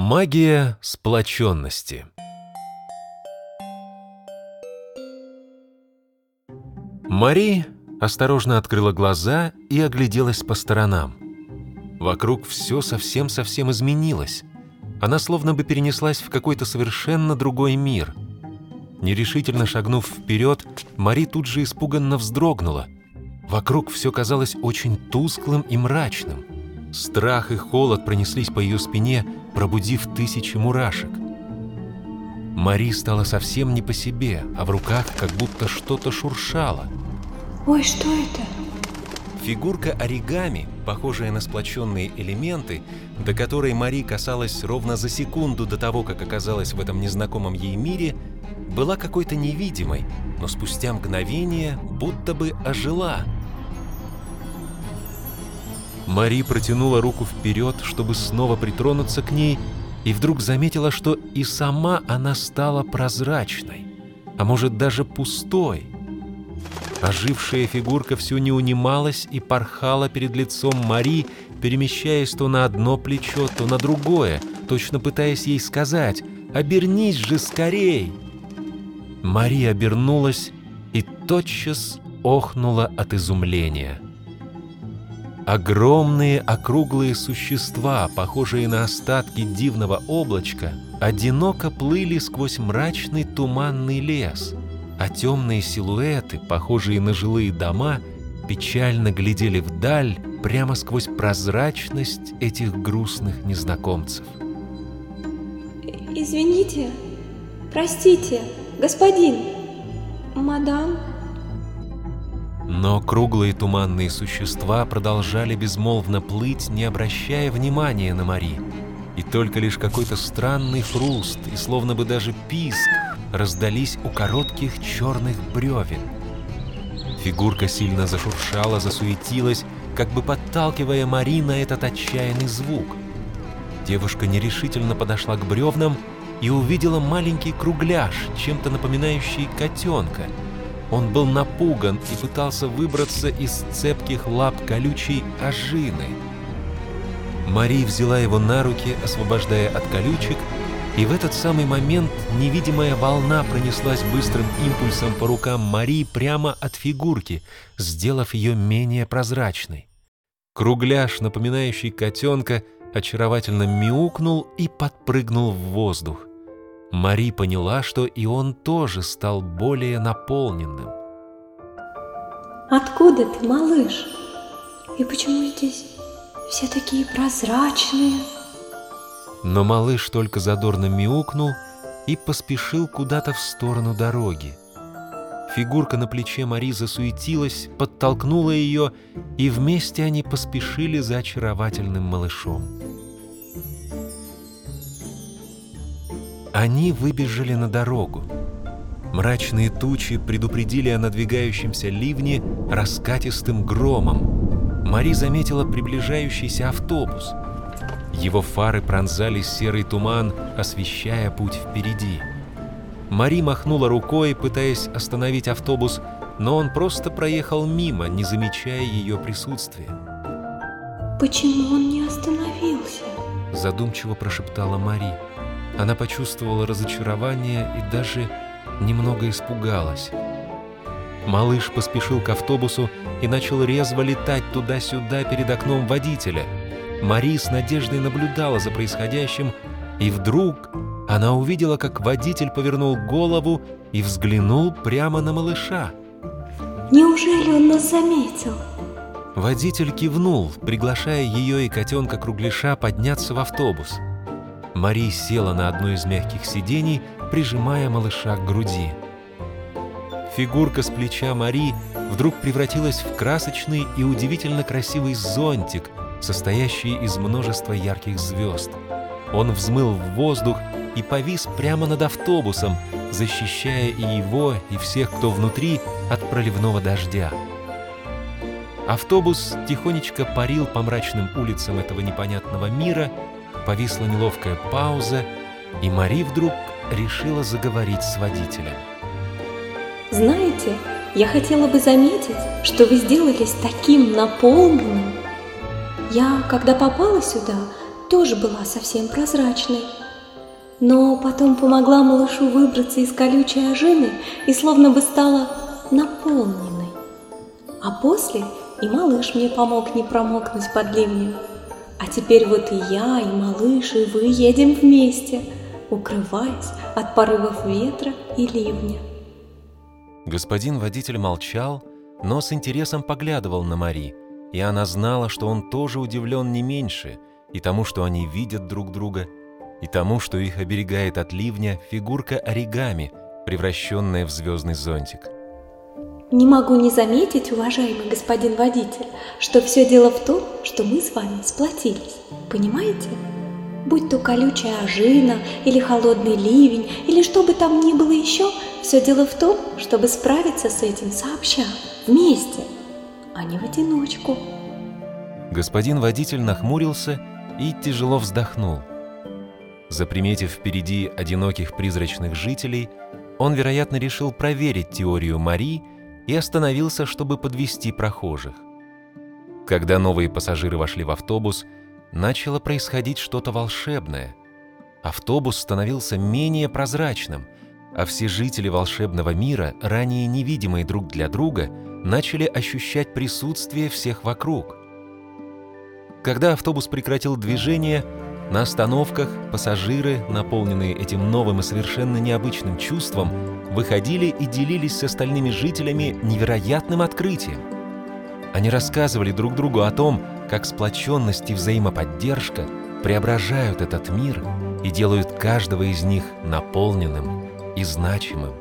Магия сплоченности Мари осторожно открыла глаза и огляделась по сторонам. Вокруг все совсем-совсем изменилось. Она словно бы перенеслась в какой-то совершенно другой мир. Нерешительно шагнув вперед, Мари тут же испуганно вздрогнула. Вокруг все казалось очень тусклым и мрачным. Страх и холод пронеслись по ее спине, пробудив тысячи мурашек. Мари стала совсем не по себе, а в руках как будто что-то шуршало. Ой, что это? Фигурка оригами, похожая на сплоченные элементы, до которой Мари касалась ровно за секунду до того, как оказалась в этом незнакомом ей мире, была какой-то невидимой, но спустя мгновение будто бы ожила. Мари протянула руку вперед, чтобы снова притронуться к ней, и вдруг заметила, что и сама она стала прозрачной, а может даже пустой. Ожившая фигурка все не унималась и порхала перед лицом Мари, перемещаясь то на одно плечо, то на другое, точно пытаясь ей сказать «Обернись же скорей!». Мари обернулась и тотчас охнула от изумления. Огромные округлые существа, похожие на остатки дивного облачка, одиноко плыли сквозь мрачный туманный лес, а темные силуэты, похожие на жилые дома, печально глядели вдаль прямо сквозь прозрачность этих грустных незнакомцев. Извините, простите, господин, мадам. Но круглые туманные существа продолжали безмолвно плыть, не обращая внимания на Мари. И только лишь какой-то странный хруст и словно бы даже писк раздались у коротких черных бревен. Фигурка сильно зашуршала, засуетилась, как бы подталкивая Мари на этот отчаянный звук. Девушка нерешительно подошла к бревнам и увидела маленький кругляш, чем-то напоминающий котенка — он был напуган и пытался выбраться из цепких лап колючей ожины. Мари взяла его на руки, освобождая от колючек, и в этот самый момент невидимая волна пронеслась быстрым импульсом по рукам Мари прямо от фигурки, сделав ее менее прозрачной. Кругляш, напоминающий котенка, очаровательно мяукнул и подпрыгнул в воздух. Мари поняла, что и он тоже стал более наполненным. Откуда ты, малыш? И почему здесь все такие прозрачные? Но малыш только задорно мяукнул и поспешил куда-то в сторону дороги. Фигурка на плече Мари засуетилась, подтолкнула ее, и вместе они поспешили за очаровательным малышом. Они выбежали на дорогу. Мрачные тучи предупредили о надвигающемся ливне раскатистым громом. Мари заметила приближающийся автобус. Его фары пронзали серый туман, освещая путь впереди. Мари махнула рукой, пытаясь остановить автобус, но он просто проехал мимо, не замечая ее присутствия. «Почему он не остановился?» Задумчиво прошептала Мари. Она почувствовала разочарование и даже немного испугалась. Малыш поспешил к автобусу и начал резво летать туда-сюда перед окном водителя. Мари с надеждой наблюдала за происходящим, и вдруг она увидела, как водитель повернул голову и взглянул прямо на малыша. «Неужели он нас заметил?» Водитель кивнул, приглашая ее и котенка Кругляша подняться в автобус. Мари села на одно из мягких сидений, прижимая малыша к груди. Фигурка с плеча Мари вдруг превратилась в красочный и удивительно красивый зонтик, состоящий из множества ярких звезд. Он взмыл в воздух и повис прямо над автобусом, защищая и его, и всех, кто внутри, от проливного дождя. Автобус тихонечко парил по мрачным улицам этого непонятного мира, повисла неловкая пауза, и Мари вдруг решила заговорить с водителем. Знаете, я хотела бы заметить, что вы сделались таким наполненным. Я, когда попала сюда, тоже была совсем прозрачной. Но потом помогла малышу выбраться из колючей ожины и словно бы стала наполненной. А после и малыш мне помог не промокнуть под ливнем. А теперь вот и я, и малыш, и вы едем вместе, укрываясь от порывов ветра и ливня. Господин водитель молчал, но с интересом поглядывал на Мари, и она знала, что он тоже удивлен не меньше, и тому, что они видят друг друга, и тому, что их оберегает от ливня фигурка оригами, превращенная в звездный зонтик. Не могу не заметить, уважаемый господин водитель, что все дело в том, что мы с вами сплотились. Понимаете? Будь то колючая ожина, или холодный ливень, или что бы там ни было еще, все дело в том, чтобы справиться с этим сообща, вместе, а не в одиночку. Господин водитель нахмурился и тяжело вздохнул. Заприметив впереди одиноких призрачных жителей, он, вероятно, решил проверить теорию Мари и остановился, чтобы подвести прохожих. Когда новые пассажиры вошли в автобус, начало происходить что-то волшебное. Автобус становился менее прозрачным, а все жители волшебного мира, ранее невидимые друг для друга, начали ощущать присутствие всех вокруг. Когда автобус прекратил движение, на остановках пассажиры, наполненные этим новым и совершенно необычным чувством, выходили и делились с остальными жителями невероятным открытием. Они рассказывали друг другу о том, как сплоченность и взаимоподдержка преображают этот мир и делают каждого из них наполненным и значимым.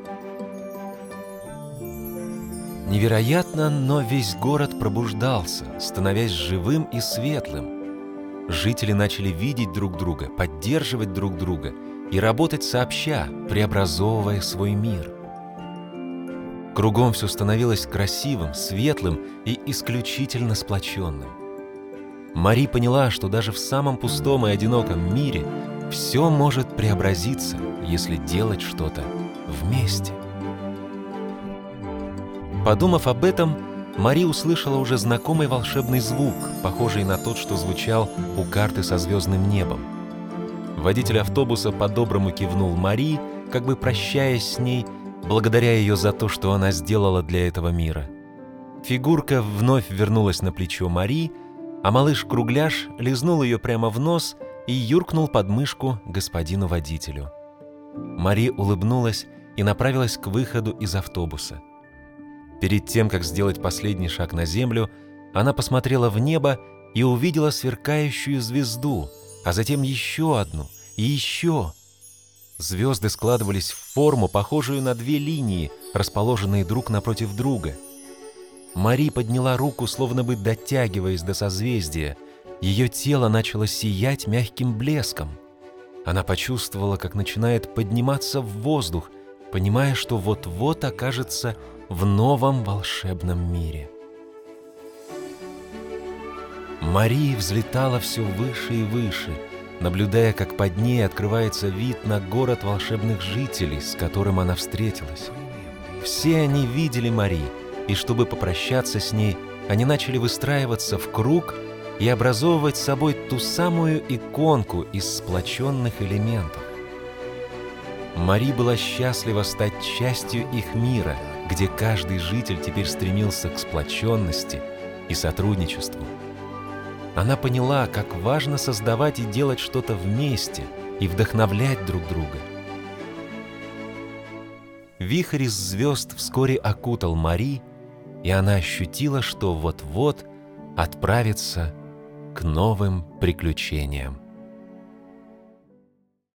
Невероятно, но весь город пробуждался, становясь живым и светлым, Жители начали видеть друг друга, поддерживать друг друга и работать сообща, преобразовывая свой мир. Кругом все становилось красивым, светлым и исключительно сплоченным. Мари поняла, что даже в самом пустом и одиноком мире все может преобразиться, если делать что-то вместе. Подумав об этом, Мари услышала уже знакомый волшебный звук, похожий на тот, что звучал у карты со звездным небом. Водитель автобуса по-доброму кивнул Мари, как бы прощаясь с ней, благодаря ее за то, что она сделала для этого мира. Фигурка вновь вернулась на плечо Мари, а малыш-кругляш лизнул ее прямо в нос и юркнул под мышку господину водителю. Мари улыбнулась и направилась к выходу из автобуса. Перед тем, как сделать последний шаг на землю, она посмотрела в небо и увидела сверкающую звезду, а затем еще одну и еще. Звезды складывались в форму, похожую на две линии, расположенные друг напротив друга. Мари подняла руку, словно бы дотягиваясь до созвездия. Ее тело начало сиять мягким блеском. Она почувствовала, как начинает подниматься в воздух, понимая, что вот-вот окажется в новом волшебном мире. Мария взлетала все выше и выше, наблюдая, как под ней открывается вид на город волшебных жителей, с которым она встретилась. Все они видели Мари, и чтобы попрощаться с ней, они начали выстраиваться в круг и образовывать собой ту самую иконку из сплоченных элементов. Мари была счастлива стать частью их мира, где каждый житель теперь стремился к сплоченности и сотрудничеству. Она поняла, как важно создавать и делать что-то вместе и вдохновлять друг друга. Вихрь из звезд вскоре окутал Мари, и она ощутила, что вот-вот отправится к новым приключениям.